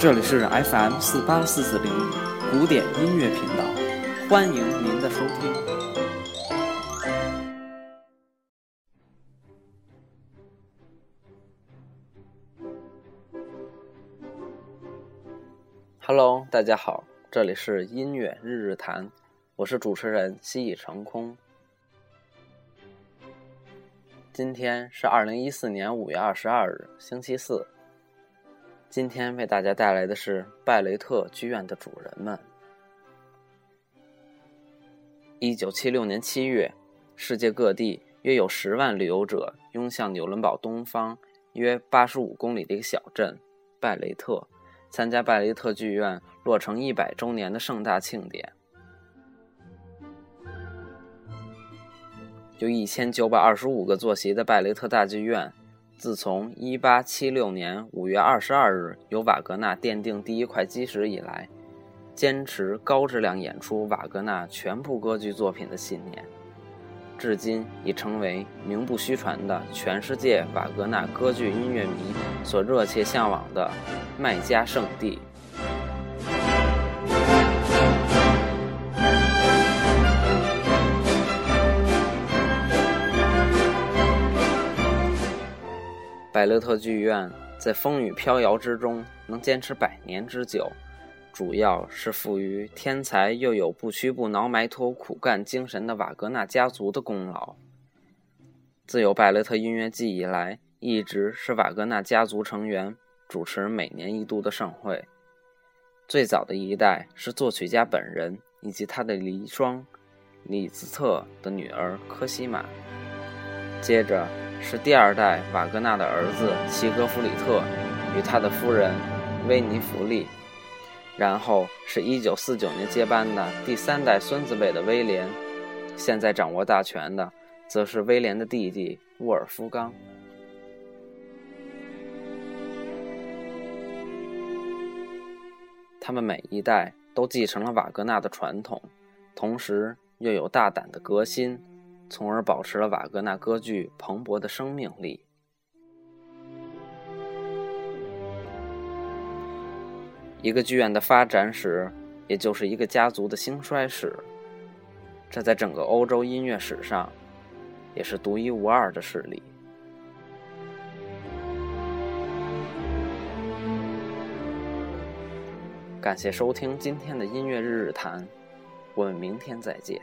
这里是 FM 四八四四零古典音乐频道，欢迎您的收听。Hello，大家好，这里是音乐日日谈，我是主持人西已成空。今天是二零一四年五月二十二日，星期四。今天为大家带来的是拜雷特剧院的主人们。一九七六年七月，世界各地约有十万旅游者涌向纽伦堡东方约八十五公里的一个小镇拜雷特，参加拜雷特剧院落成一百周年的盛大庆典。有一千九百二十五个坐席的拜雷特大剧院，自从1876年5月22日由瓦格纳奠定第一块基石以来，坚持高质量演出瓦格纳全部歌剧作品的信念，至今已成为名不虚传的全世界瓦格纳歌剧音乐迷所热切向往的麦加圣地。百乐特剧院在风雨飘摇之中能坚持百年之久，主要是赋予天才又有不屈不挠埋头苦干精神的瓦格纳家族的功劳。自有百乐特音乐季以来，一直是瓦格纳家族成员主持每年一度的盛会。最早的一代是作曲家本人以及他的遗孀李兹特的女儿科西玛，接着。是第二代瓦格纳的儿子齐格弗里特与他的夫人威尼弗利，然后是一九四九年接班的第三代孙子辈的威廉，现在掌握大权的则是威廉的弟弟沃尔夫冈。他们每一代都继承了瓦格纳的传统，同时又有大胆的革新。从而保持了瓦格纳歌剧蓬勃的生命力。一个剧院的发展史，也就是一个家族的兴衰史。这在整个欧洲音乐史上，也是独一无二的事例。感谢收听今天的音乐日日谈，我们明天再见。